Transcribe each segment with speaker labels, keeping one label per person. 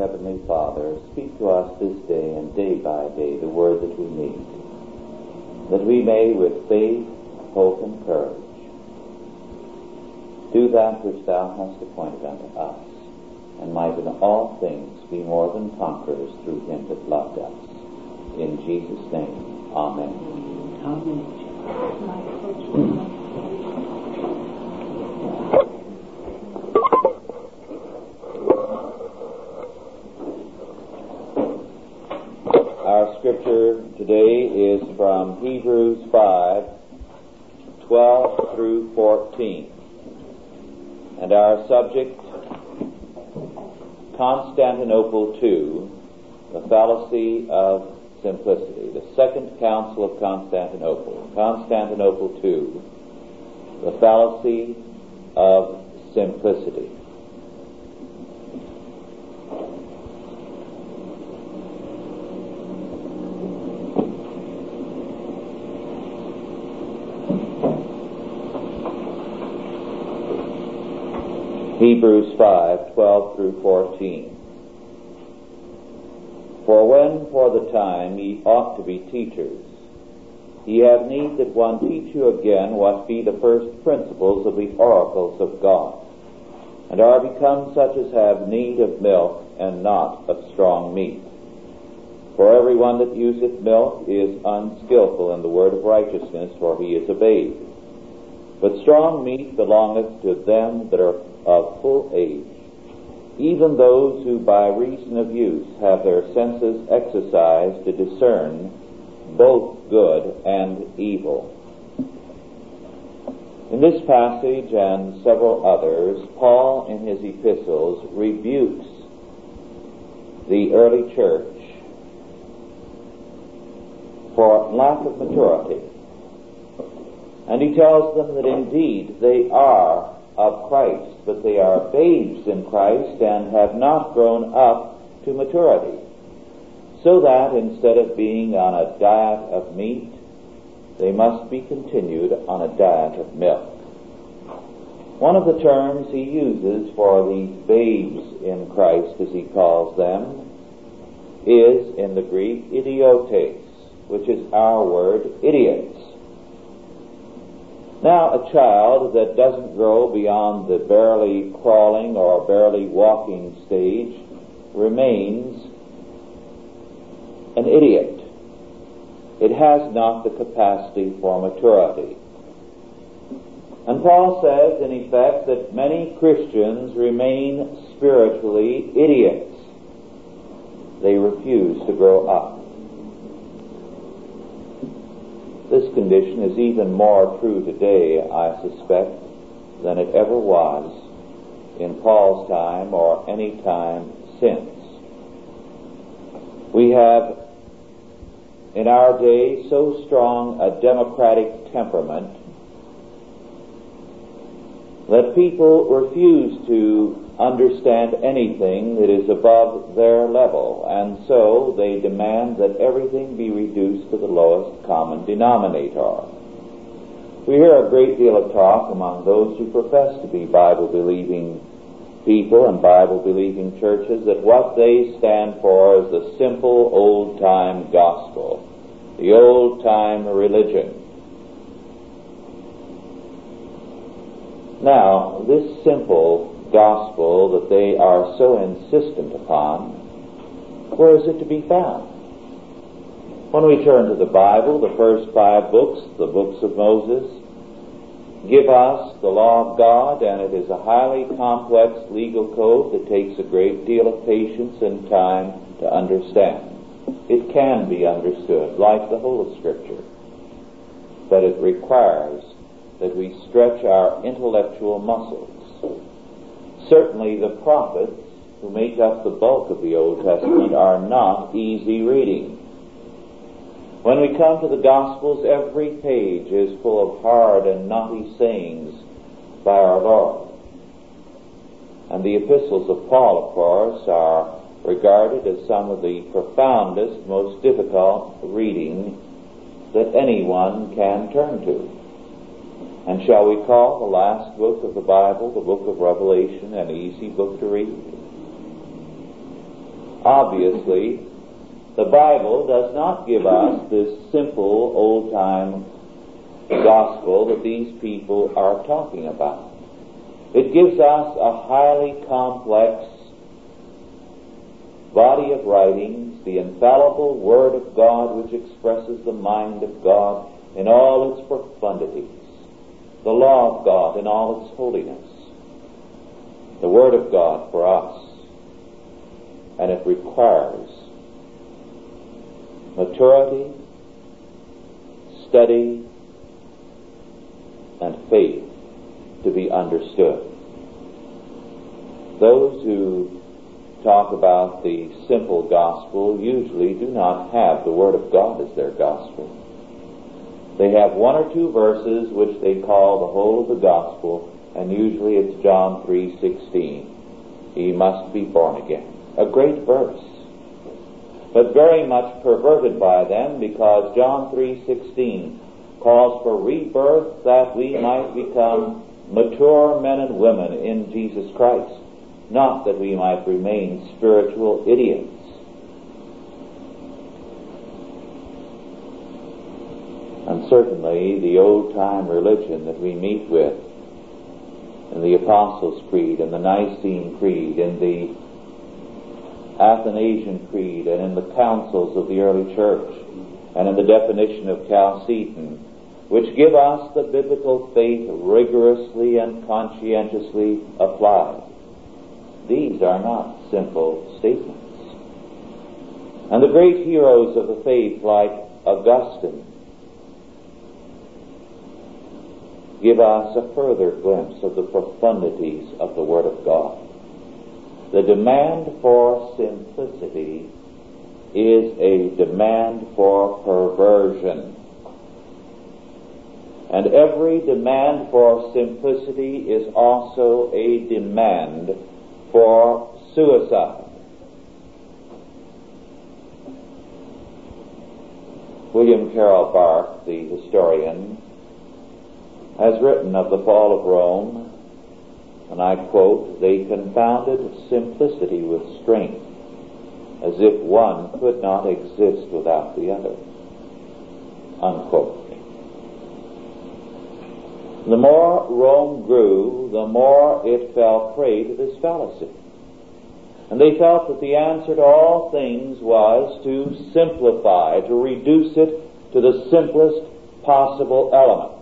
Speaker 1: Heavenly Father, speak to us this day and day by day the word that we need, that we may with faith, hope, and courage do that which Thou hast appointed unto us, and might in all things be more than conquerors through Him that loved us. In Jesus' name, Amen. Our scripture today is from Hebrews 5, 12 through 14. And our subject, Constantinople II, the fallacy of simplicity. The Second Council of Constantinople. Constantinople II, the fallacy of simplicity. Hebrews 5, 12 through 14. For when for the time ye ought to be teachers, ye have need that one teach you again what be the first principles of the oracles of God, and are become such as have need of milk and not of strong meat. For every one that useth milk is unskilful in the word of righteousness, for he is a babe. But strong meat belongeth to them that are of full age, even those who by reason of use have their senses exercised to discern both good and evil. In this passage and several others, Paul in his epistles rebukes the early church for lack of maturity. And he tells them that indeed they are of Christ, but they are babes in Christ and have not grown up to maturity. So that instead of being on a diet of meat, they must be continued on a diet of milk. One of the terms he uses for these babes in Christ, as he calls them, is in the Greek idiotes, which is our word idiots. Now, a child that doesn't grow beyond the barely crawling or barely walking stage remains an idiot. It has not the capacity for maturity. And Paul says, in effect, that many Christians remain spiritually idiots. They refuse to grow up. This condition is even more true today, I suspect, than it ever was in Paul's time or any time since. We have in our day so strong a democratic temperament that people refuse to understand anything that is above their level, and so they demand that everything be reduced to the lowest common denominator. We hear a great deal of talk among those who profess to be Bible believing people and Bible believing churches that what they stand for is the simple old time gospel, the old time religion. Now, this simple gospel that they are so insistent upon, where is it to be found? When we turn to the Bible, the first five books, the books of Moses, give us the law of God, and it is a highly complex legal code that takes a great deal of patience and time to understand. It can be understood, like the whole of Scripture, but it requires that we stretch our intellectual muscles certainly the prophets who make up the bulk of the Old Testament are not easy reading. When we come to the Gospels, every page is full of hard and knotty sayings by our Lord. And the epistles of Paul, of course, are regarded as some of the profoundest, most difficult reading that anyone can turn to. And shall we call the last book of the Bible, the book of Revelation, an easy book to read? Obviously, the Bible does not give us this simple old time gospel that these people are talking about. It gives us a highly complex body of writings, the infallible Word of God which expresses the mind of God in all its profundities, the law of God in all its holiness, the Word of God for us. And it requires maturity, study, and faith to be understood. Those who talk about the simple gospel usually do not have the Word of God as their gospel. They have one or two verses which they call the whole of the gospel, and usually it's John 3:16. He must be born again. A great verse, but very much perverted by them because John 3:16 calls for rebirth that we might become mature men and women in Jesus Christ, not that we might remain spiritual idiots. Certainly the old time religion that we meet with in the Apostles' Creed and the Nicene Creed and the Athanasian Creed and in the councils of the early church and in the definition of Chalcedon which give us the biblical faith rigorously and conscientiously applied. These are not simple statements. And the great heroes of the faith, like Augustine, give us a further glimpse of the profundities of the Word of God. The demand for simplicity is a demand for perversion. And every demand for simplicity is also a demand for suicide. William Carroll Bark, the historian, has written of the fall of Rome, and I quote, they confounded simplicity with strength, as if one could not exist without the other. Unquote. The more Rome grew, the more it fell prey to this fallacy. And they felt that the answer to all things was to simplify, to reduce it to the simplest possible element.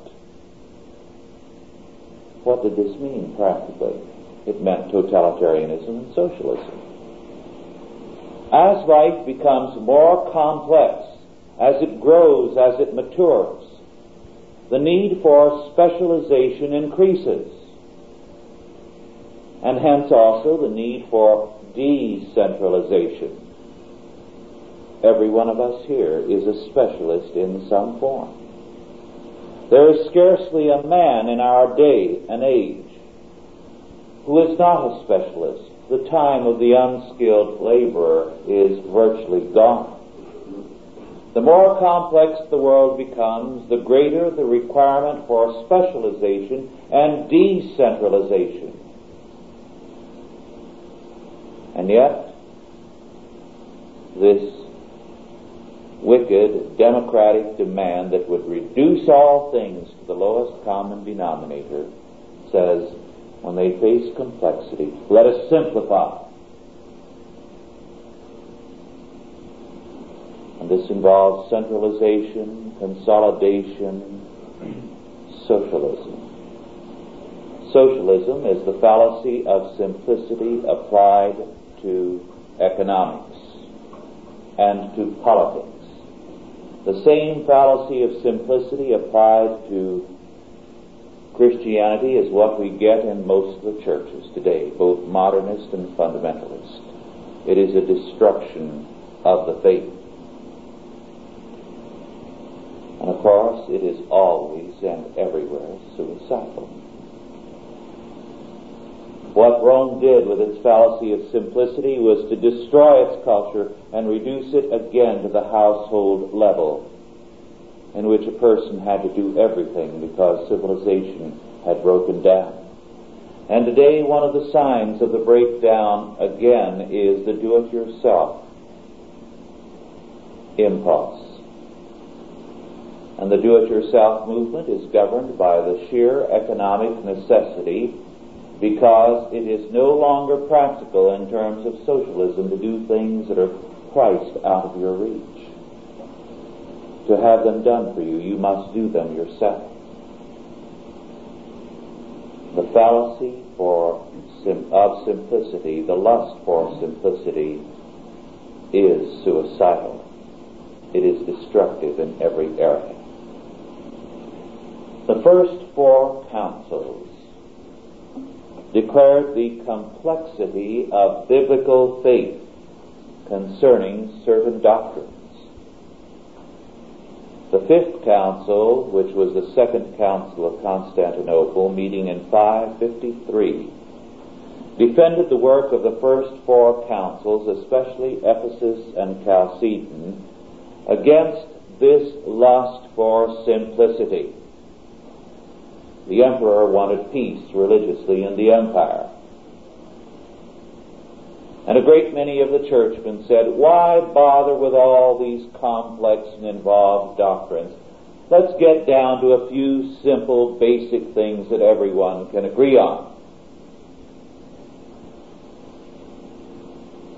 Speaker 1: What did this mean practically? It meant totalitarianism and socialism. As life becomes more complex, as it grows, as it matures, the need for specialization increases. And hence also the need for decentralization. Every one of us here is a specialist in some form. There is scarcely a man in our day and age who is not a specialist. The time of the unskilled laborer is virtually gone. The more complex the world becomes, the greater the requirement for specialization and decentralization. And yet, this wicked democratic demand that would reduce all things to the lowest common denominator says, when they face complexity, let us simplify. And this involves centralization, consolidation, socialism. Socialism is the fallacy of simplicity applied to economics and to politics. The same fallacy of simplicity applied to Christianity is what we get in most of the churches today, both modernist and fundamentalist. It is a destruction of the faith. And of course, it is always and everywhere suicidal. What Rome did with its fallacy of simplicity was to destroy its culture and reduce it again to the household level, in which a person had to do everything because civilization had broken down. And today one of the signs of the breakdown again is the do-it-yourself impulse. And the do-it-yourself movement is governed by the sheer economic necessity because it is no longer practical in terms of socialism to do things that are priced out of your reach. To have them done for you, you must do them yourself. The fallacy for sim- of simplicity, the lust for simplicity, is suicidal. It is destructive in every area. The first four councils declared the complexity of biblical faith concerning certain doctrines. The fifth council, which was the second council of Constantinople, meeting in 553, defended the work of the first four councils, especially Ephesus and Chalcedon, against this lust for simplicity. The emperor wanted peace religiously in the empire. And a great many of the churchmen said, why bother with all these complex and involved doctrines? Let's get down to a few simple, basic things that everyone can agree on.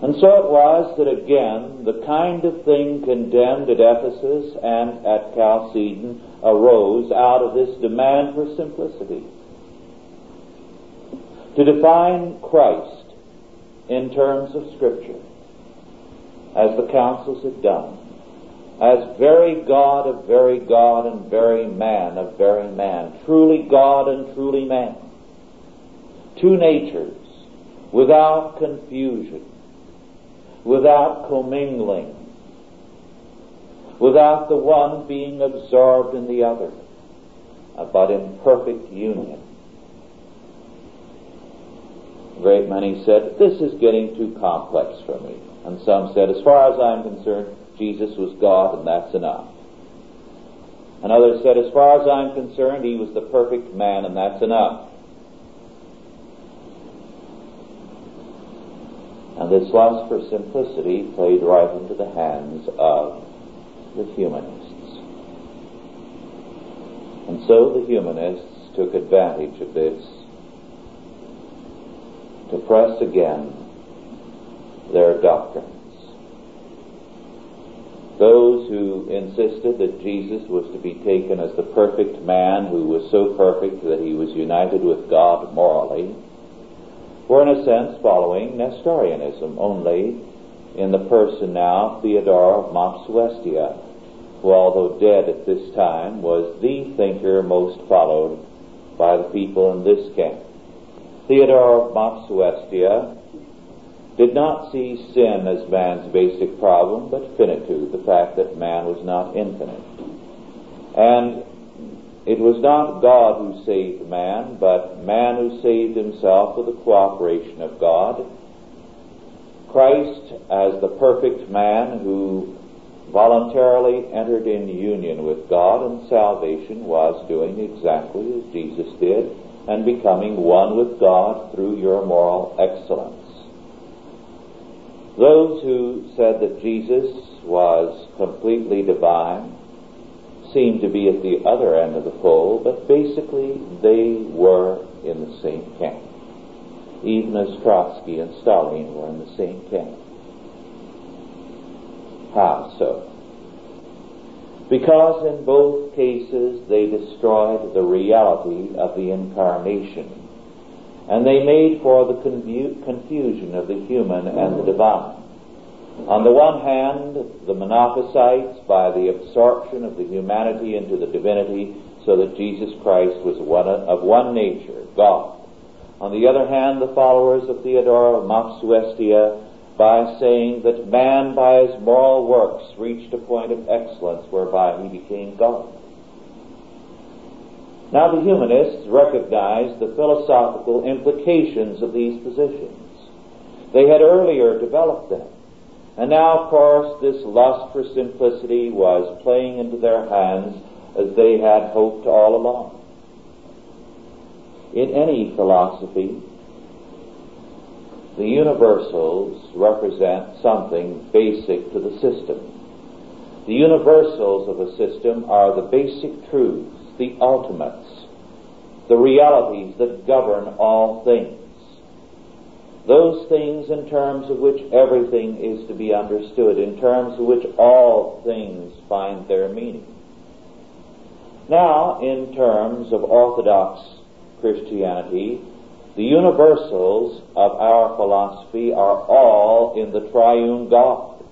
Speaker 1: And so it was that again, the kind of thing condemned at Ephesus and at Chalcedon arose out of this demand for simplicity. To define Christ in terms of Scripture, as the councils had done, as very God of very God and very man of very man, truly God and truly man. Two natures, without confusion, without commingling, without the one being absorbed in the other, uh, but in perfect union A great many said, this is getting too complex for me. And some said, as far as I'm concerned, Jesus was God and that's enough. And others said, as far as I'm concerned, he was the perfect man and that's enough. And this lust for simplicity played right into the hands of the humanists. And so the humanists took advantage of this to press again their doctrines. Those who insisted that Jesus was to be taken as the perfect man who was so perfect that he was united with God morally were in a sense following Nestorianism, only in the person now Theodore of Mopsuestia, who although dead at this time was the thinker most followed by the people in this camp. Theodore of Mopsuestia did not see sin as man's basic problem, but finitude, the fact that man was not infinite. And it was not God who saved man, but man who saved himself with the cooperation of God. Christ, as the perfect man who voluntarily entered in union with God and salvation, was doing exactly as Jesus did and becoming one with God through your moral excellence. Those who said that Jesus was completely divine seemed to be at the other end of the pole, but basically they were in the same camp. Even as Trotsky and Stalin were in the same camp. How so? because in both cases they destroyed the reality of the incarnation and they made for the confusion of the human and the divine. On the one hand, the Monophysites, by the absorption of the humanity into the divinity, so that Jesus Christ was one of one nature, God. On the other hand, the followers of Theodore of Mopsuestia by saying that man by his moral works reached a point of excellence whereby he became God. Now the humanists recognized the philosophical implications of these positions. They had earlier developed them. And now, of course, this lust for simplicity was playing into their hands as they had hoped all along. In any philosophy, the universals represent something basic to the system. The universals of a system are the basic truths, the ultimates, the realities that govern all things. Those things in terms of which everything is to be understood, in terms of which all things find their meaning. Now, in terms of Orthodox Christianity, the universals of our philosophy are all in the triune God.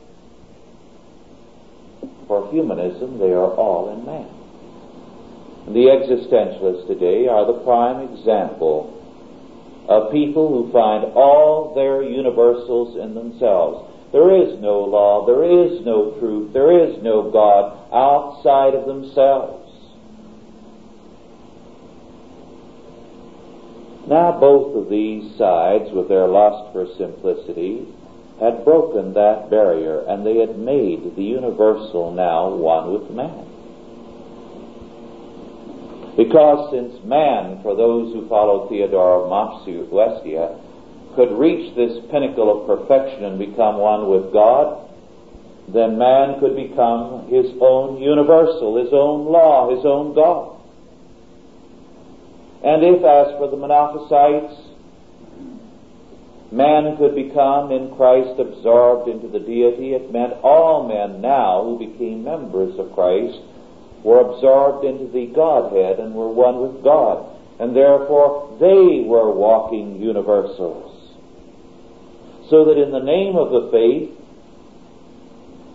Speaker 1: For humanism, they are all in man. And The existentialists today are the prime example of people who find all their universals in themselves. There is no law, there is no truth, there is no God outside of themselves. Now both of these sides, with their lust for simplicity, had broken that barrier and they had made the universal now one with man. Because since man, for those who follow Theodore of Mopsuestia, could reach this pinnacle of perfection and become one with God, then man could become his own universal, his own law, his own God. And if, as for the Monophysites, man could become in Christ absorbed into the deity, it meant all men now who became members of Christ were absorbed into the Godhead and were one with God. And therefore they were walking universals. So that in the name of the faith,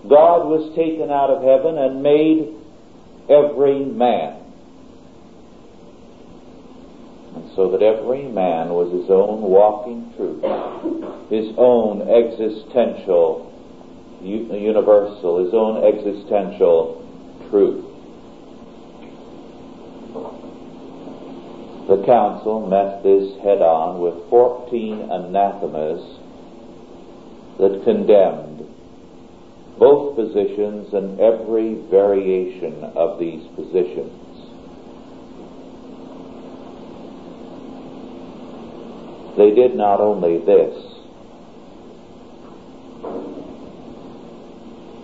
Speaker 1: God was taken out of heaven and made every man and so that every man was his own walking truth, his own existential universal, his own existential truth. The council met this head on with 14 anathemas that condemned both positions and every variation of these positions. They did not only this,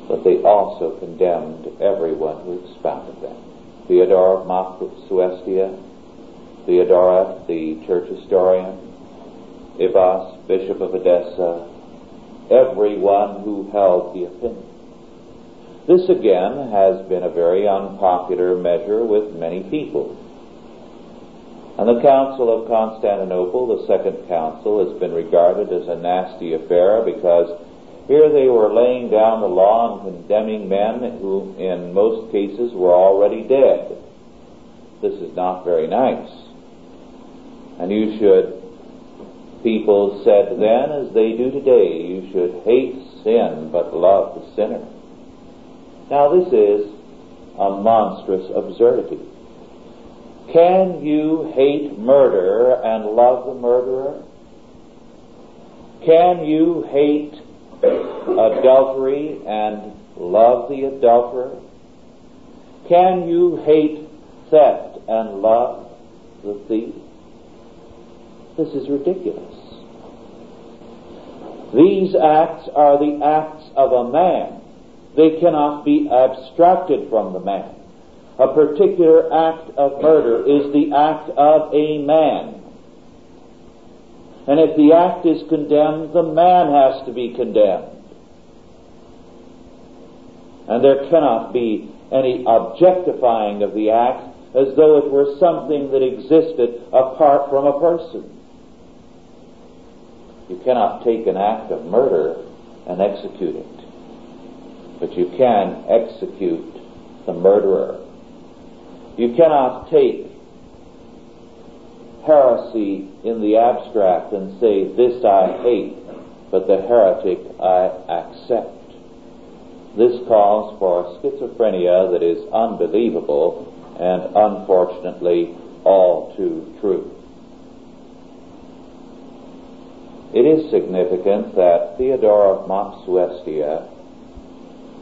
Speaker 1: but they also condemned everyone who expounded them. Theodore of Mopsuestia, Theodoret, the church historian, Ibas, bishop of Edessa, everyone who held the opinion. This again has been a very unpopular measure with many people. And the Council of Constantinople, the Second Council, has been regarded as a nasty affair because here they were laying down the law and condemning men who, in most cases, were already dead. This is not very nice. And you should, people said then as they do today, you should hate sin but love the sinner. Now this is a monstrous absurdity. Can you hate murder and love the murderer? Can you hate adultery and love the adulterer? Can you hate theft and love the thief? This is ridiculous. These acts are the acts of a man. They cannot be abstracted from the man a particular act of murder is the act of a man. And if the act is condemned, the man has to be condemned. And there cannot be any objectifying of the act as though it were something that existed apart from a person. You cannot take an act of murder and execute it. But you can execute the murderer. You cannot take heresy in the abstract and say, this I hate, but the heretic I accept. This calls for schizophrenia that is unbelievable and unfortunately all too true. It is significant that Theodore of Mopsuestia,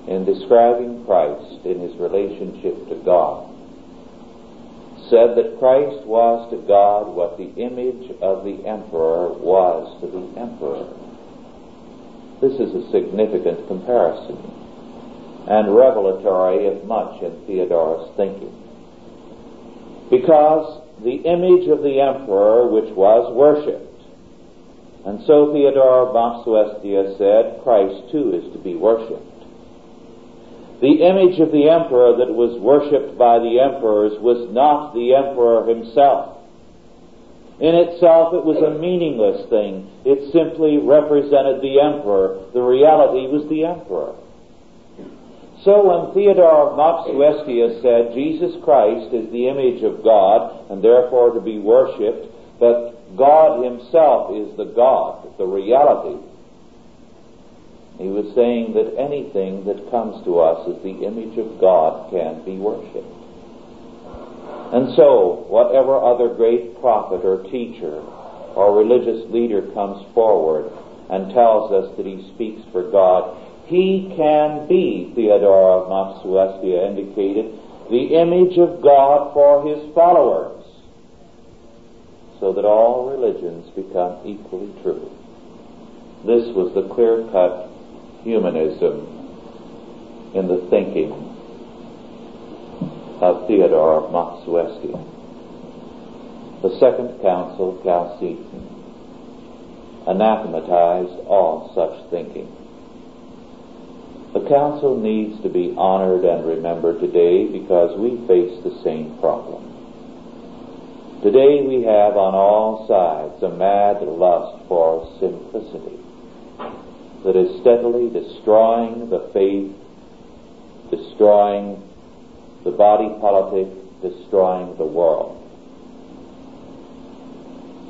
Speaker 1: in describing Christ in his relationship to God, said that Christ was to God what the image of the emperor was to the emperor. This is a significant comparison and revelatory of much in Theodorus' thinking. Because the image of the emperor which was worshipped, and so Theodore Mopsuestia said, Christ too is to be worshipped. The image of the emperor that was worshipped by the emperors was not the emperor himself. In itself, it was a meaningless thing. It simply represented the emperor. The reality was the emperor. So when Theodore of Mopsuestia said Jesus Christ is the image of God and therefore to be worshipped, but God himself is the God, the reality, he was saying that anything that comes to us as the image of God can be worshipped. And so, whatever other great prophet or teacher or religious leader comes forward and tells us that he speaks for God, he can be, Theodore of Mopsuestia indicated, the image of God for his followers, so that all religions become equally true. This was the clear cut humanism in the thinking of Theodore of. The Second Council, Chalcedon, anathematized all such thinking. The council needs to be honored and remembered today because we face the same problem. Today we have on all sides a mad lust for simplicity that is steadily destroying the faith, destroying the body politic, destroying the world.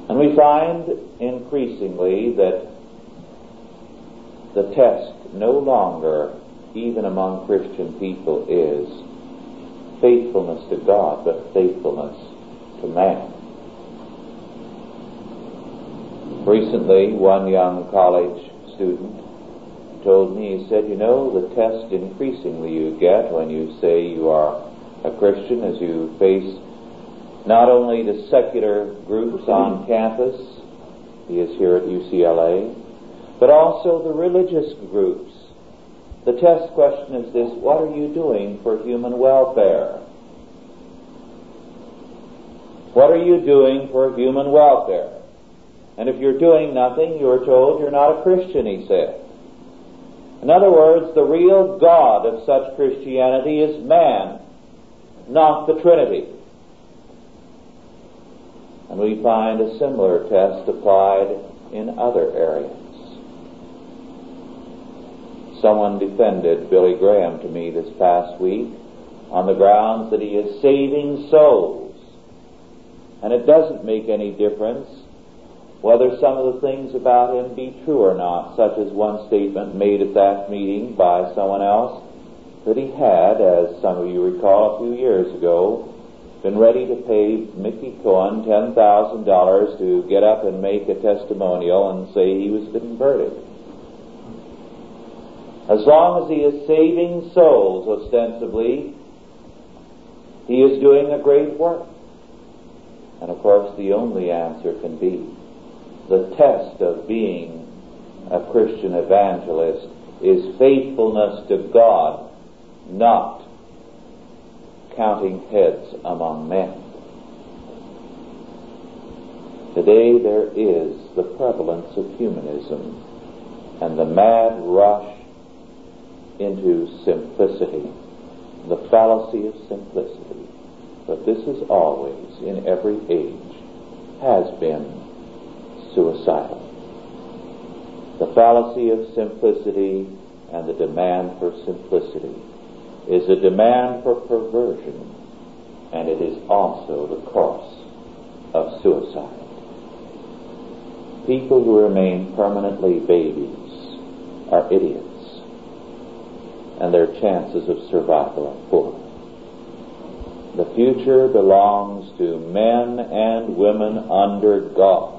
Speaker 1: And we find increasingly that the test no longer, even among Christian people, is faithfulness to God, but faithfulness to man. Recently, one young college student told me, he said, you know, the test increasingly you get when you say you are a Christian as you face not only the secular groups on campus, he is here at UCLA, but also the religious groups. The test question is this, what are you doing for human welfare? What are you doing for human welfare? And if you're doing nothing, you're told you're not a Christian, he said. In other words, the real God of such Christianity is man, not the Trinity. And we find a similar test applied in other areas. Someone defended Billy Graham to me this past week on the grounds that he is saving souls. And it doesn't make any difference whether some of the things about him be true or not, such as one statement made at that meeting by someone else, that he had, as some of you recall a few years ago, been ready to pay Mickey Cohen $10,000 to get up and make a testimonial and say he was converted. As long as he is saving souls, ostensibly, he is doing a great work. And of course, the only answer can be the test of being a Christian evangelist is faithfulness to God, not counting heads among men. Today there is the prevalence of humanism and the mad rush into simplicity, the fallacy of simplicity. But this is always, in every age, has been suicidal. The fallacy of simplicity and the demand for simplicity is a demand for perversion, and it is also the cause of suicide. People who remain permanently babies are idiots, and their chances of survival are poor. The future belongs to men and women under God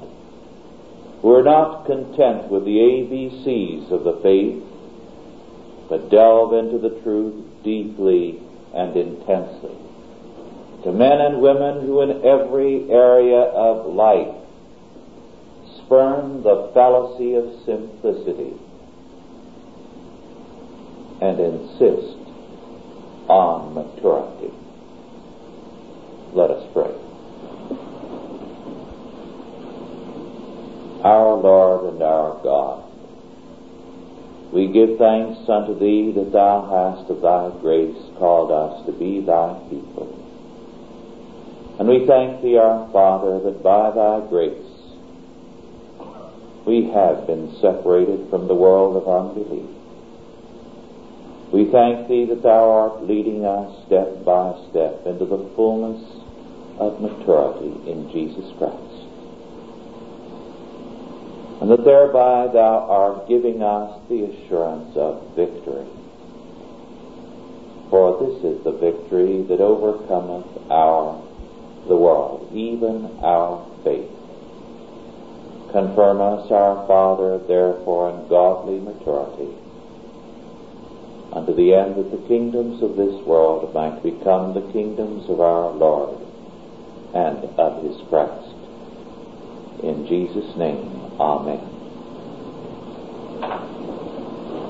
Speaker 1: who are not content with the ABCs of the faith, but delve into the truth deeply and intensely. to men and women who in every area of life spurn the fallacy of simplicity and insist on maturity. Let us pray. Our Lord and our God, we give thanks unto Thee that Thou hast of Thy grace called us to be Thy people. And we thank Thee, our Father, that by Thy grace we have been separated from the world of unbelief. We thank Thee that Thou art leading us step by step into the fullness of maturity in Jesus Christ. And that thereby Thou art giving us the assurance of victory. For this is the victory that overcometh our, the world, even our faith. Confirm us, our Father, therefore, in godly maturity unto the end that the kingdoms of this world might become the kingdoms of our Lord and of his Christ. In Jesus' name, Amen.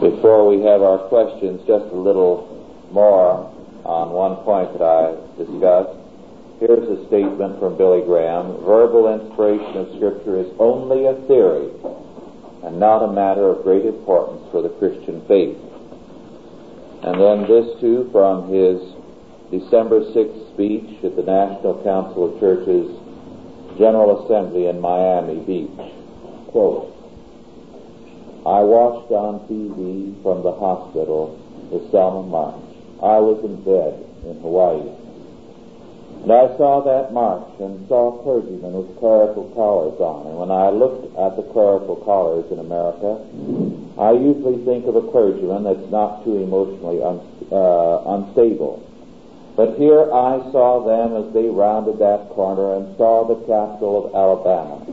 Speaker 1: Before we have our questions, just a little more on one point that I discussed. Here's a statement from Billy Graham. Verbal inspiration of Scripture is only a theory and not a matter of great importance for the Christian faith. And then this too from his December 6th speech at the National Council of Churches General Assembly in Miami Beach. Quote, I watched on TV from the hospital the Selma March. I was in bed in Hawaii. And I saw that march and saw clergymen with clerical collars on. And when I looked at the clerical collars in America, I usually think of a clergyman that's not too emotionally un, uh, unstable. But here I saw them as they rounded that corner and saw the capital of Alabama.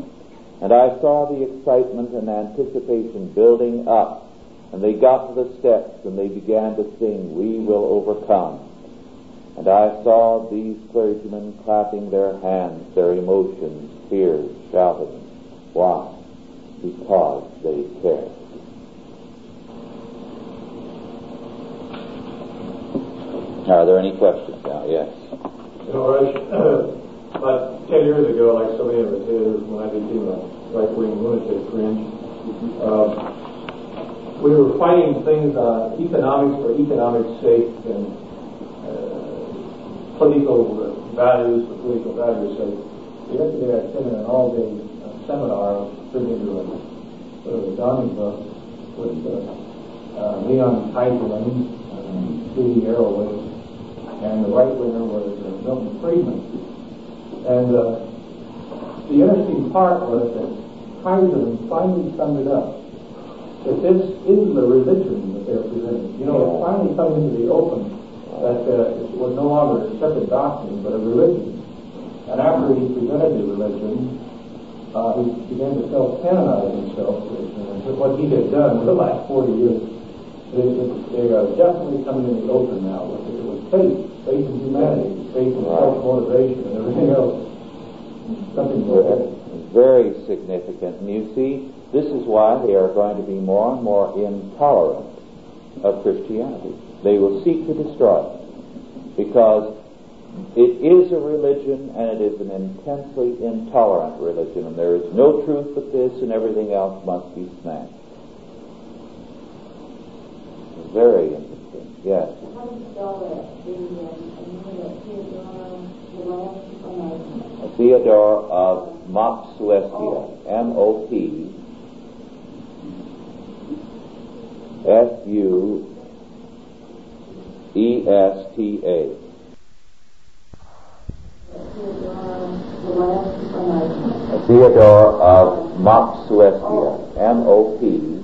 Speaker 1: And I saw the excitement and anticipation building up. And they got to the steps and they began to sing, We will overcome. And I saw these clergymen clapping their hands, their emotions, tears, shouting. Why? Because they cared. Are there any questions now? Yes.
Speaker 2: You know, Rush, about 10 years ago, like so many of us did, when I became a right-wing lunatic fringe, uh, we were fighting things, uh, economics for economics' sake and uh, political values for political values' sake. We yesterday I attended an all-day uh, seminar turned into a sort of a omnibus with uh, uh, Leon Heisman, um, Stevie Arroway, and the right winger was uh, Milton Friedman. And uh, the interesting part was that Heisman finally summed it up. That this is the religion that they're presenting. You know, it's finally coming into the open that uh, it was no longer accepted doctrine, but a religion. And after he presented the religion, uh, he began to self-canonize himself, which is what he had done for the last 40 years. They, they are definitely coming in the open now. It was faith, faith in humanity, faith in self-motivation, and everything else. Something that.
Speaker 1: Very significant. And you see, this is why they are going to be more and more intolerant of Christianity. They will seek to destroy it because it is a religion and it is an intensely intolerant religion, and there is no truth but this, and everything else must be smashed. Very interesting. Yes. Theodore of Mopsuestia. M-O-P S-U-E-S-T-A. Theodore of Mopsuestia. M-O-P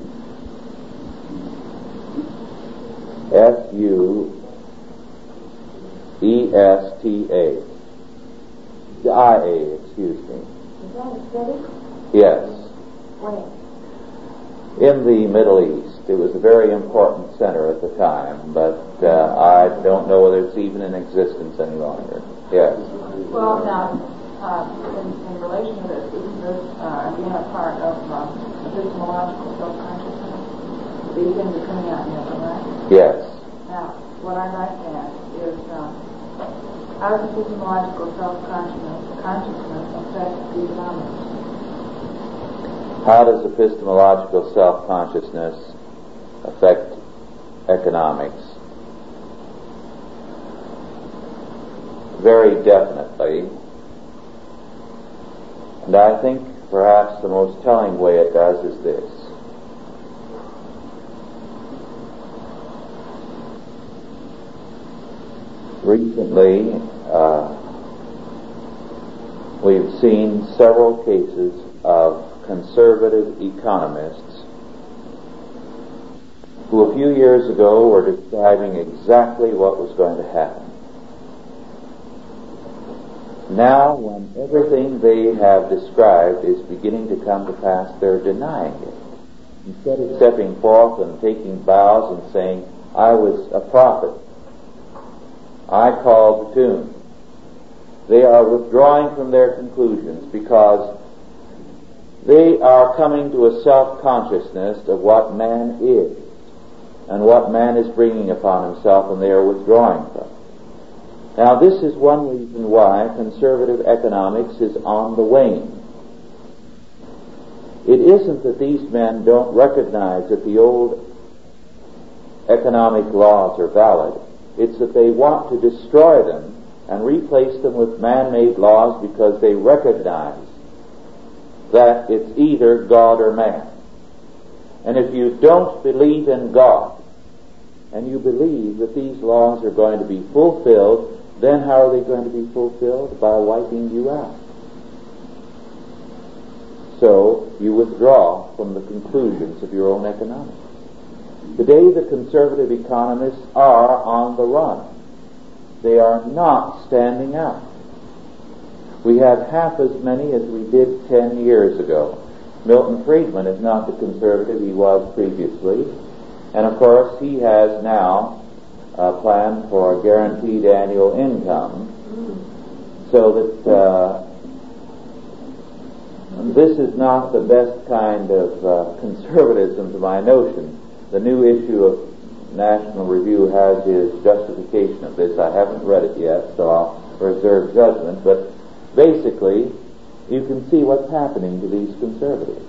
Speaker 1: S-U-E-S-T-A. I-A, excuse me. Is that a city? Yes. In the Middle East. It was a very important center at the time, but uh, I don't know whether it's even in existence any longer. Yes.
Speaker 3: Well, now, uh, in, in relation to this, isn't this uh, again a part of uh, epistemological self-consciousness? These things are coming out it, right?
Speaker 1: Yes.
Speaker 3: Now, what I'd like to ask is, uh, how does epistemological self-consciousness consciousness affect economics?
Speaker 1: How does epistemological self-consciousness affect economics? Very definitely. And I think perhaps the most telling way it does is this. Recently, uh, we've seen several cases of conservative economists who a few years ago were describing exactly what was going to happen. Now, when everything they have described is beginning to come to pass, they're denying it. Instead of stepping forth and taking bows and saying, I was a prophet, I call the tune, they are withdrawing from their conclusions because they are coming to a self-consciousness of what man is and what man is bringing upon himself and they are withdrawing from. Now this is one reason why conservative economics is on the wane. It isn't that these men don't recognize that the old economic laws are valid. It's that they want to destroy them and replace them with man-made laws because they recognize that it's either God or man. And if you don't believe in God, and you believe that these laws are going to be fulfilled, then how are they going to be fulfilled? By wiping you out. So you withdraw from the conclusions of your own economics. Today the conservative economists are on the run. They are not standing out. We have half as many as we did ten years ago. Milton Friedman is not the conservative he was previously. And of course, he has now a plan for a guaranteed annual income so that uh, this is not the best kind of uh, conservatism to my notion. The new issue of National Review has his justification of this. I haven't read it yet, so I'll reserve judgment. But basically, you can see what's happening to these conservatives.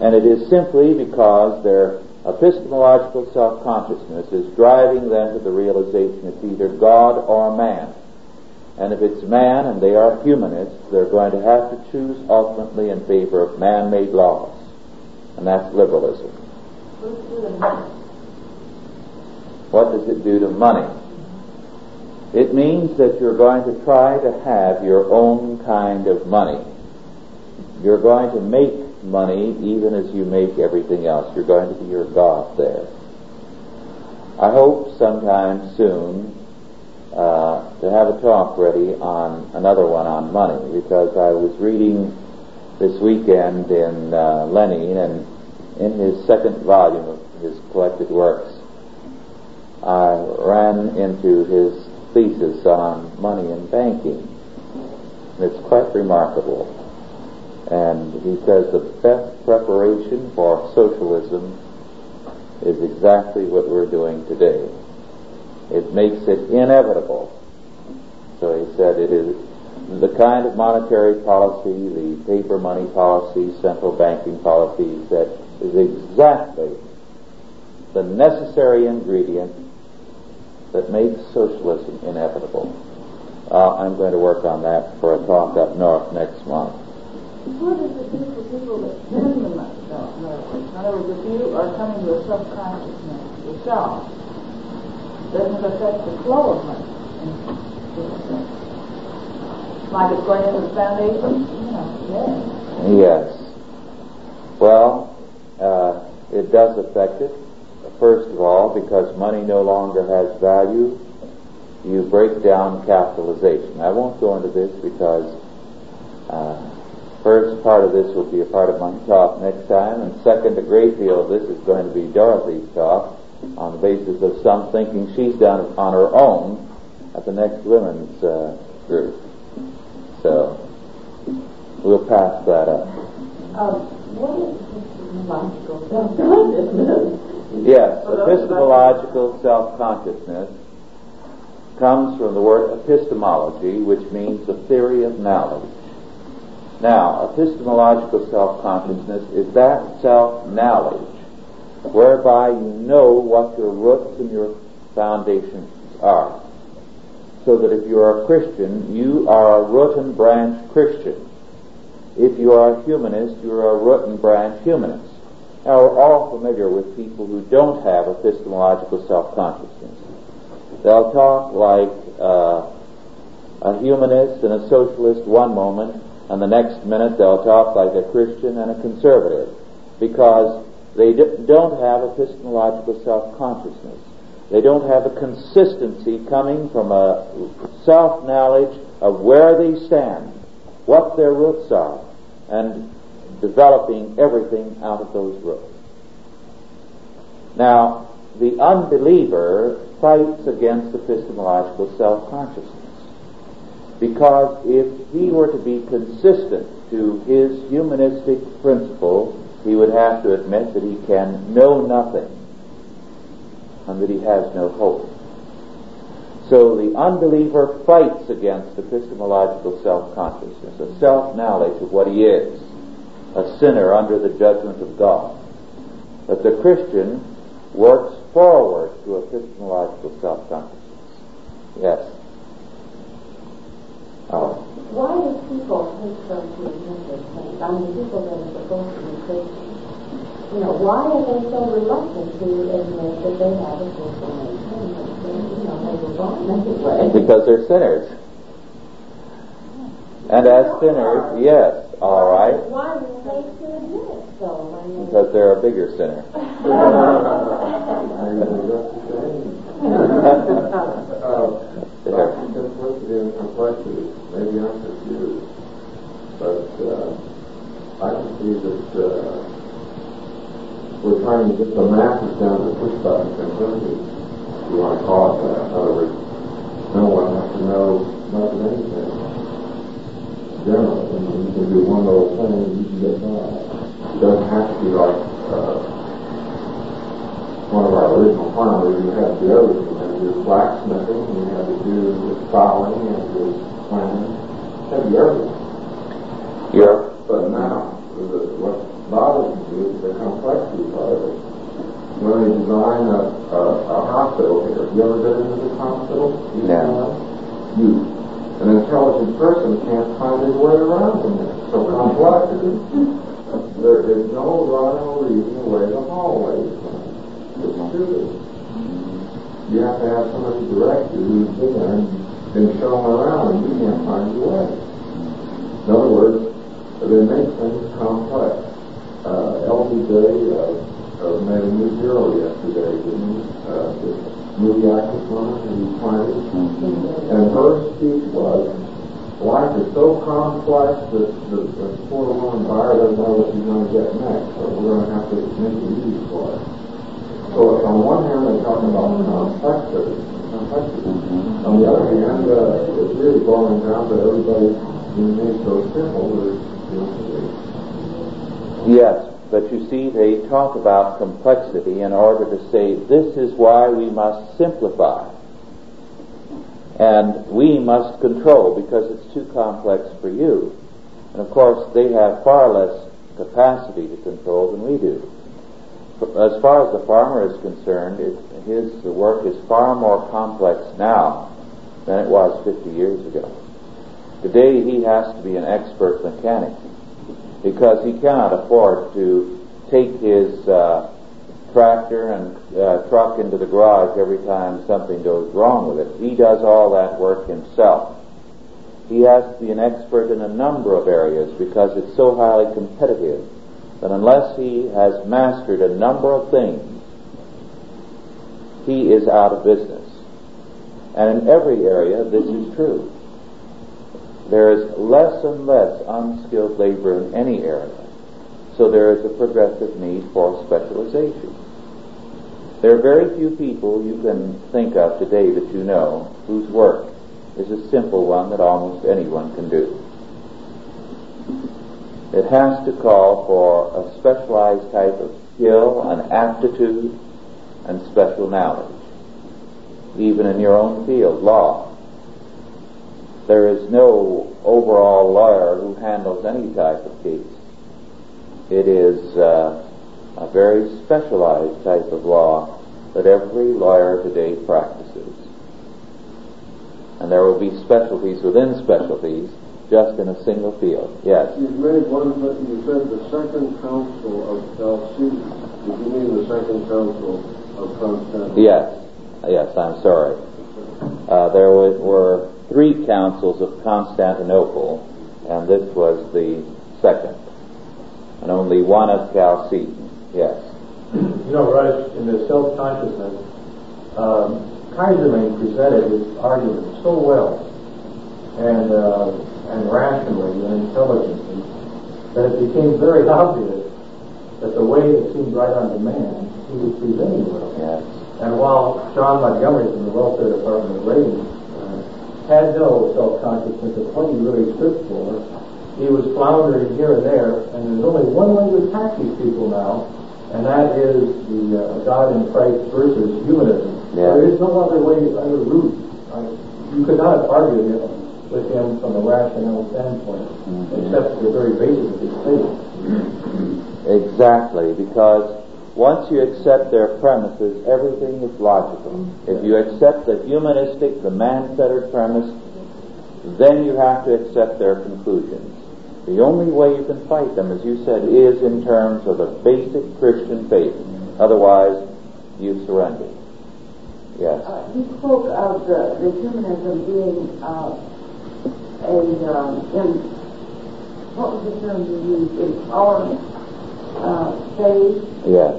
Speaker 1: And it is simply because their epistemological self-consciousness is driving them to the realization it's either God or man. And if it's man and they are humanists, they're going to have to choose ultimately in favor of man-made laws. And that's liberalism. What does it do to money? It means that you're going to try to have your own kind of money. You're going to make money even as you make everything else. You're going to be your God there. I hope sometime soon uh, to have a talk ready on another one on money because I was reading this weekend in uh, Lenin and in his second volume of his collected works, I ran into his thesis on money and banking. It's quite remarkable. And he says the best preparation for socialism is exactly what we're doing today. It makes it inevitable. So he said it is the kind of monetary policy, the paper money policy, central banking policy that is exactly the necessary ingredient that makes socialism inevitable. Uh, I'm going to work on that for a talk up north next month.
Speaker 3: What does it do for people that genuinely don't know? In other words, if you are coming to a self-consciousness yourself, doesn't it affect the flow of money? Like it's going into the foundation? Know,
Speaker 1: Yes. Well, uh, it does affect it. First of all, because money no longer has value, you break down capitalization. I won't go into this because uh, first part of this will be a part of my talk next time, and second, a great deal of this is going to be Dorothy's talk on the basis of some thinking she's done on her own at the next women's uh, group. So we'll pass that up.
Speaker 4: Um, what is self-consciousness?
Speaker 1: Yes, epistemological self-consciousness comes from the word epistemology, which means the theory of knowledge. Now, epistemological self-consciousness is that self-knowledge whereby you know what your roots and your foundations are. So that if you are a Christian, you are a root and branch Christian. You are a humanist, you are a root and branch humanist. Now, we're all familiar with people who don't have epistemological self-consciousness. They'll talk like uh, a humanist and a socialist one moment, and the next minute they'll talk like a Christian and a conservative, because they don't have epistemological self-consciousness. They don't have a consistency coming from a self-knowledge of where they stand, what their roots are, and developing everything out of those roots. Now, the unbeliever fights against epistemological self-consciousness. Because if he were to be consistent to his humanistic principle, he would have to admit that he can know nothing and that he has no hope. So the unbeliever fights against epistemological self-consciousness, a self-knowledge of what he is, a sinner under the judgment of God. But the Christian works forward to epistemological self-consciousness. Yes.
Speaker 4: Oh. Why do people hate admit this thing? I mean, people that are supposed to be Christians. You know, why are they so reluctant to admit that they have a sinful nature? You know, they were born that way.
Speaker 1: Because they're sinners. And as sinners, yes, all right.
Speaker 4: Why do they to admit it so?
Speaker 1: Because they're a bigger sinner.
Speaker 5: uh, simplicity and complexity. Maybe I'm confused, but uh, I can see that uh, we're trying to get the masses down to push pushback simplicity. If you want to call it that. In other words, no one has to know much of anything. Generally, I mean, you can do one little thing and you can get by. It doesn't have to be like uh, one of our original farmers who had to do everything. You had to do blacksmithing, you had to do plowing, you had to do planting, you had to do everything.
Speaker 1: Yeah.
Speaker 5: But now, the, what bothers me is the complexity part of it. When they design a, a, a hospital here, you ever been into this hospital?
Speaker 1: No.
Speaker 5: You. An intelligent person can't find his way around in there. So complex. there is no rhyme or reason away the hallways. It's stupid. You have to have somebody direct you who's been there and been shown around and you can't find your way. In other words, they make things complex. Uh, LBJ uh, uh, made a new hero yesterday, didn't he? Uh, this movie actress woman who played. And her speech was, life is so complex that the, the poor woman buyer doesn't know what she's going to get next, so we're going to have to make it easy for her. So on one hand, they're talking about complexity. complexity. On the other hand, to everybody so simple
Speaker 1: Yes, but you see, they talk about complexity in order to say this is why we must simplify. And we must control because it's too complex for you. And of course, they have far less capacity to control than we do. As far as the farmer is concerned, it, his work is far more complex now than it was 50 years ago. Today he has to be an expert mechanic because he cannot afford to take his uh, tractor and uh, truck into the garage every time something goes wrong with it. He does all that work himself. He has to be an expert in a number of areas because it's so highly competitive that unless he has mastered a number of things, he is out of business. And in every area, this is true. There is less and less unskilled labor in any area. So there is a progressive need for specialization. There are very few people you can think of today that you know whose work is a simple one that almost anyone can do. It has to call for a specialized type of skill and aptitude and special knowledge, even in your own field, law. There is no overall lawyer who handles any type of case. It is uh, a very specialized type of law that every lawyer today practices. And there will be specialties within specialties just in a single field. Yes.
Speaker 6: You've made one, but you said the second council of Chalcedon. Did you mean the second council of Constantinople?
Speaker 1: Yes. Yes, I'm sorry. Uh, there were, were three councils of Constantinople, and this was the second. And only one of Chalcedon. Yes.
Speaker 2: You know, Rush, in the self-consciousness, um, Kaiserman presented his argument so well and uh, and rationally and intelligently that it became very obvious that the way that seemed right on demand, he was presenting well.
Speaker 1: Yes.
Speaker 2: And while John Montgomery from the welfare department of Reagan uh, had no self-consciousness of what he really stood for, he was floundering here and there, and there's only one way to attack these people now, and that is the uh, God in Christ versus humanism.
Speaker 1: Yeah.
Speaker 2: There is no other way, other route. Uh, you could not argue with him from a rational standpoint, except the very basis of his faith.
Speaker 1: Exactly, because once you accept their premises, everything is logical. If you accept the humanistic, the man-centered premise, then you have to accept their conclusions. The only way you can fight them, as you said, is in terms of the basic Christian faith. Otherwise, you surrender. Yes.
Speaker 3: Uh, spoke of the, the humanism being uh, a, um, in, what was the term you used, intolerant uh, faith.
Speaker 1: Yes.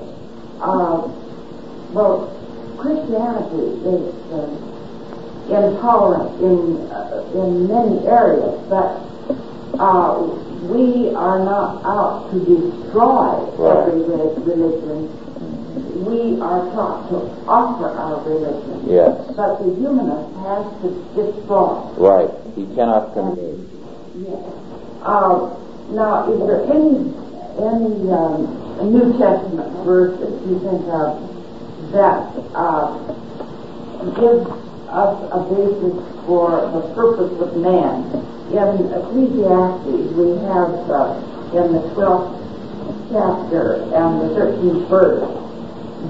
Speaker 3: Uh, well, Christianity is uh, intolerant in, uh, in many areas, but uh, we are not out to destroy
Speaker 1: Right.
Speaker 3: every religion. We are taught to offer our religion.
Speaker 1: Yes.
Speaker 3: But the humanist has to destroy.
Speaker 1: Right. He cannot convey.
Speaker 3: Yes. Uh, now, is there any any um, New Testament verse that you think of that uh, gives us a basis for the purpose of man? In Ecclesiastes, we have uh, in the 12th chapter and the 13th verse,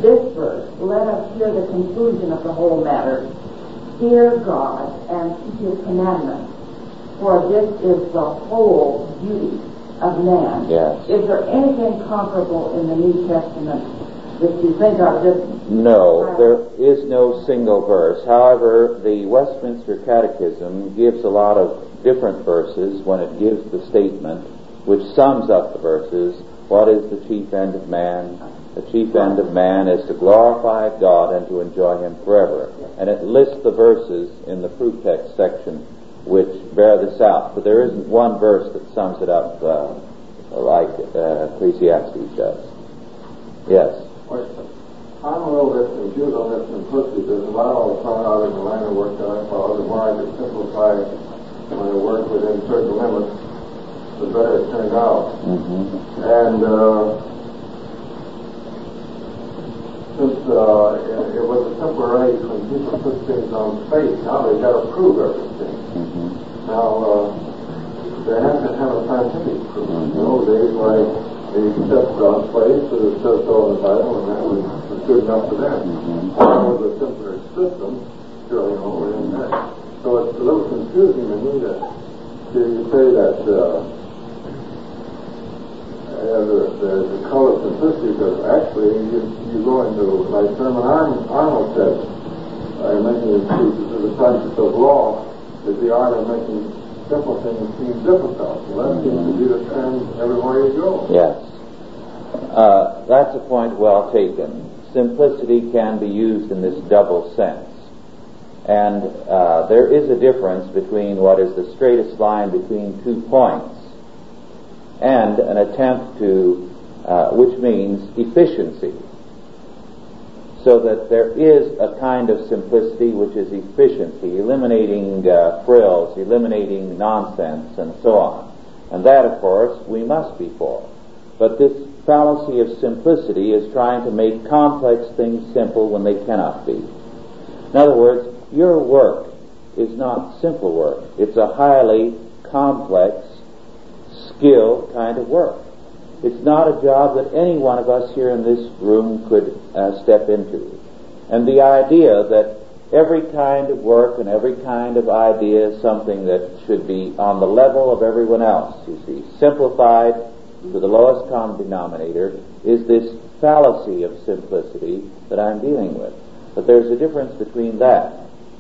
Speaker 3: this verse, let us hear the conclusion of the whole matter. Fear God and keep his commandments, for this is the whole duty of man.
Speaker 1: Yes.
Speaker 3: Is there anything comparable in the New Testament that you think of just
Speaker 1: No, there is no single verse. However, the Westminster Catechism gives a lot of different verses when it gives the statement which sums up the verses. What is the chief end of man? The chief end of man is to glorify God and to enjoy Him forever. And it lists the verses in the proof text section which bear this out. But there isn't one verse that sums it up uh, like uh, Ecclesiastes does. Yes.
Speaker 6: I don't know that the Jews on that simplicity, because what I always found out in the line of work that I followed, the more I could simplify my work within certain limits, the better it turned out.
Speaker 1: hmm
Speaker 6: And uh, since uh, it, it was a simpler age when people put things on faith, now they've got to prove everything.
Speaker 1: hmm
Speaker 6: Now, uh, they have to have a scientific proof. In the old days, like, accept God's place, so mm-hmm. it says so the Bible, and that was, good enough for them. That was a simpler system, surely over in that. So it's a little confusing to me that to say that uh, uh, the, the, the color simplicity, because actually you, you go into, like Thurman Arnold, Arnold said, uh, making the, the practice of law is the art of making simple things seem difficult. Well, that seems to be the trend everywhere you go.
Speaker 1: Yes. Uh, that's a point well taken. Simplicity can be used in this double sense. And uh, there is a difference between what is the straightest line between two points and an attempt to, uh, which means efficiency. so that there is a kind of simplicity which is efficiency, eliminating uh, frills, eliminating nonsense, and so on. And that, of course, we must be for. But this fallacy of simplicity is trying to make complex things simple when they cannot be. In other words, your work is not simple work. It's a highly complex, skilled kind of work. It's not a job that any one of us here in this room could uh, step into. And the idea that every kind of work and every kind of idea is something that should be on the level of everyone else, you see, simplified to the lowest common denominator, is this fallacy of simplicity that I'm dealing with. But there's a difference between that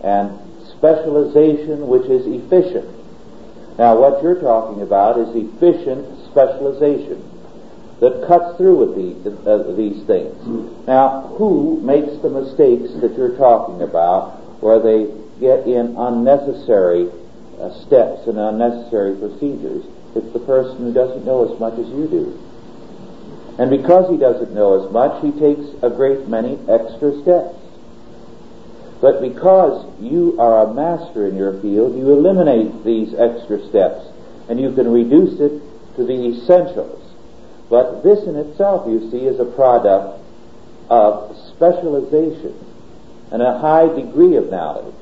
Speaker 1: and specialization which is efficient. Now, what you're talking about is efficient specialization that cuts through with these, uh, these things. Now, who makes the mistakes that you're talking about where they get in unnecessary uh, steps and unnecessary procedures? It's the person who doesn't know as much as you do. And because he doesn't know as much, he takes a great many extra steps. But because you are a master in your field, you eliminate these extra steps and you can reduce it to the essentials. But this in itself, you see, is a product of specialization and a high degree of knowledge.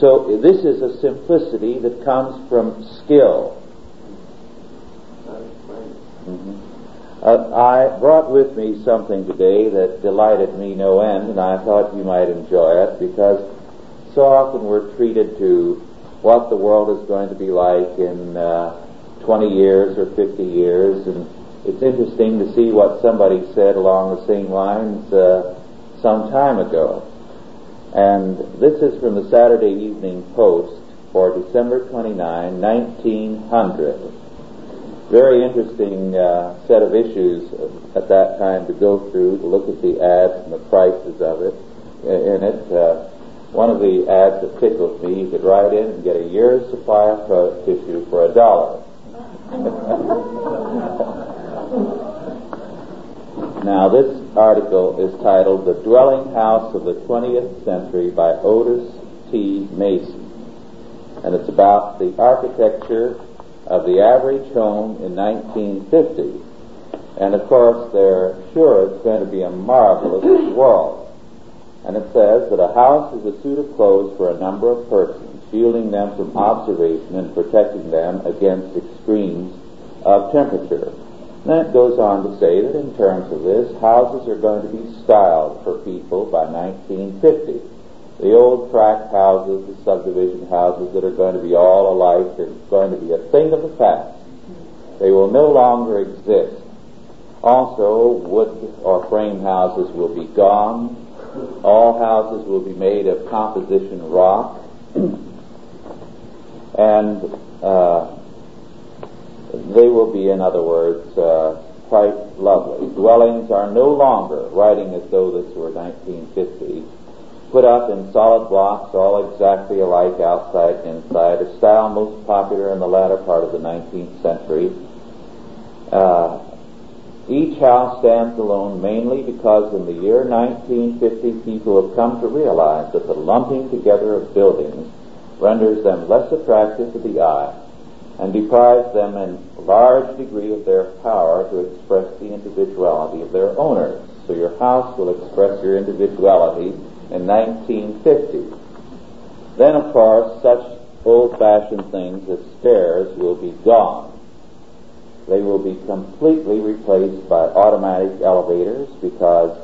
Speaker 1: So this is a simplicity that comes from skill. Mm-hmm. Uh, I brought with me something today that delighted me no end, and I thought you might enjoy it because so often we're treated to what the world is going to be like in uh, 20 years or 50 years, and it's interesting to see what somebody said along the same lines uh, some time ago. And this is from the Saturday Evening Post for December 29, 1900 very interesting uh, set of issues at that time to go through, to look at the ads and the prices of it. In it, uh, one of the ads that tickled me, you could write in and get a year's supply of tissue for a dollar. now, this article is titled The Dwelling House of the 20th Century by Otis T. Mason. And it's about the architecture of the average home in 1950. And of course, they're sure it's going to be a marvelous world. And it says that a house is a suit of clothes for a number of persons, shielding them from observation and protecting them against extremes of temperature. Then it goes on to say that in terms of this, houses are going to be styled for people by 1950 the old tract houses, the subdivision houses that are going to be all alike are going to be a thing of the past. They will no longer exist. Also, wood or frame houses will be gone. All houses will be made of composition rock. and uh, they will be, in other words, uh, quite lovely. Dwellings are no longer, writing as though this were 1950, put up in solid blocks, all exactly alike outside and inside, a style most popular in the latter part of the 19th century. Uh, each house stands alone mainly because in the year 1950 people have come to realize that the lumping together of buildings renders them less attractive to the eye and deprives them in large degree of their power to express the individuality of their owners. So your house will express your individuality in 1950. Then, of course, such old-fashioned things as stairs will be gone. They will be completely replaced by automatic elevators because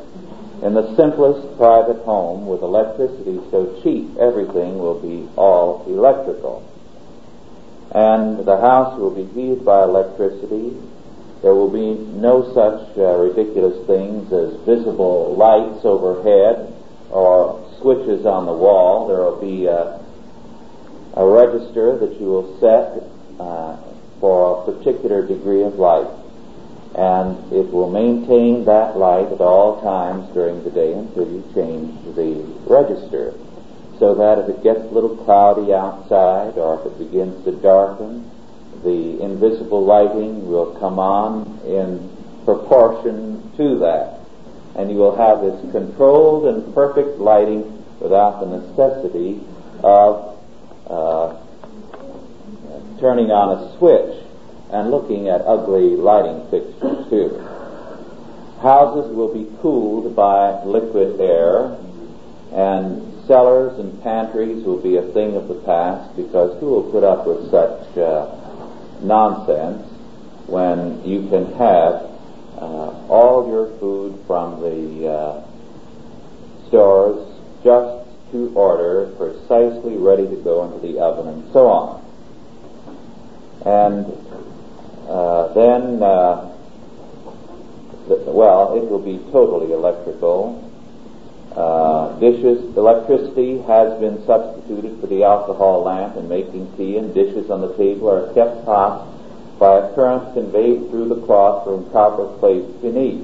Speaker 1: in the simplest private home with electricity so cheap, everything will be all electrical. And the house will be heated by electricity. There will be no such uh, ridiculous things as visible lights overhead or switches on the wall. There will be a, a register that you will set uh, for a particular degree of light, and it will maintain that light at all times during the day until you change the register. So that if it gets a little cloudy outside or if it begins to darken, the invisible lighting will come on in proportion to that. and you will have this controlled and perfect lighting without the necessity of uh, turning on a switch and looking at ugly lighting fixtures too. Houses will be cooled by liquid air, and cellars and pantries will be a thing of the past because who will put up with such uh, nonsense when you can have uh, all your food from the uh, stores just to order, precisely ready to go into the oven, and so on. And uh, then, uh, well, it will be totally electrical. Uh, dishes, electricity has been substituted for the alcohol lamp in making tea, and dishes on the table are kept hot by a current conveyed through the cloth from copper plates beneath.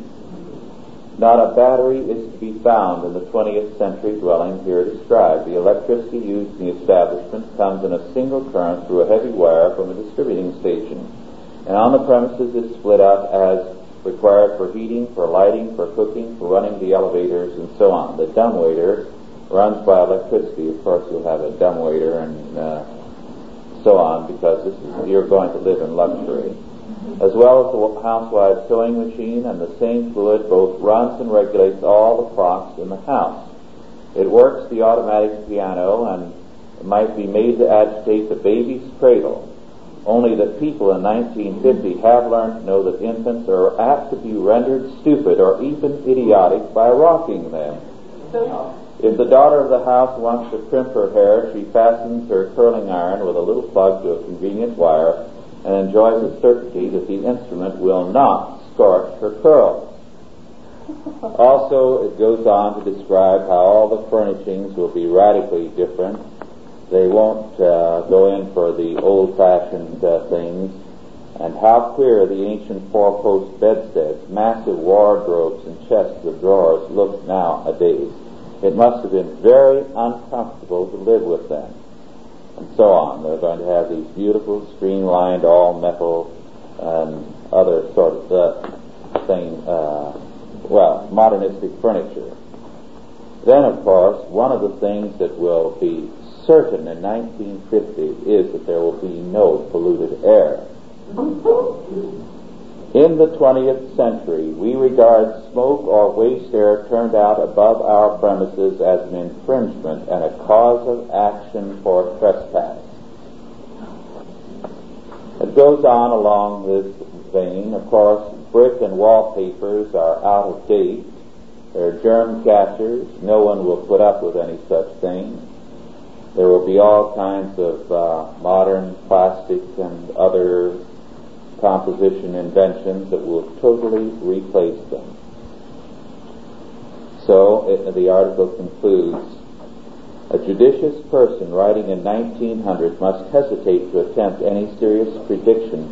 Speaker 1: Not a battery is to be found in the 20th century dwelling here described. The electricity used in the establishment comes in a single current through a heavy wire from a distributing station, and on the premises is split up as required for heating, for lighting, for cooking, for running the elevators, and so on. The dumbwaiter runs by electricity. Of course, you'll have a dumbwaiter and uh, so on because this is, you're going to live in luxury. As well as the housewife's sewing machine and the same fluid both runs and regulates all the clocks in the house. It works the automatic piano and might be made to agitate the baby's cradle only that people in 1950 have learned to know that infants are apt to be rendered stupid or even idiotic by rocking them. If the daughter of the house wants to crimp her hair, she fastens her curling iron with a little plug to a convenient wire and enjoys the certainty that the instrument will not scorch her curls. Also, it goes on to describe how all the furnishings will be radically different they won't uh, go in for the old-fashioned uh, things. And how queer the ancient four-post bedsteads, massive wardrobes, and chests of drawers look nowadays. It must have been very uncomfortable to live with them. And so on. They're going to have these beautiful, streamlined, all metal and other sort of uh, thing, uh, well, modernistic furniture. Then, of course, one of the things that will be certain in 1950 is that there will be no polluted air. In the 20th century, we regard smoke or waste air turned out above our premises as an infringement and a cause of action for trespass. It goes on along this vein. Of course, brick and wallpapers are out of date. They're germ catchers. No one will put up with any such thing. There will be all kinds of uh, modern plastic and other composition inventions that will totally replace them. So it, the article concludes, a judicious person writing in 1900 must hesitate to attempt any serious prediction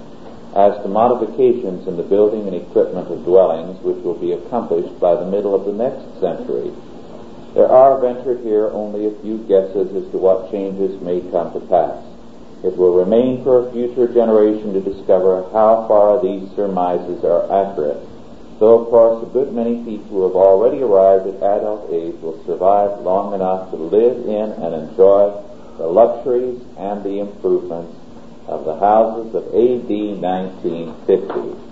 Speaker 1: as to modifications in the building and equipment of dwellings which will be accomplished by the middle of the next century there are ventured here only a few guesses as to what changes may come to pass. It will remain for a future generation to discover how far these surmises are accurate, though of course a good many people who have already arrived at adult age will survive long enough to live in and enjoy the luxuries and the improvements of the houses of AD 1950.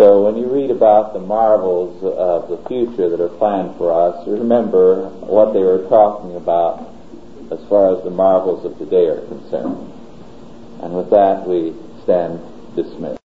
Speaker 1: So when you read about the marvels of the future that are planned for us, remember what they were talking about as far as the marvels of today are concerned. And with that, we stand dismissed.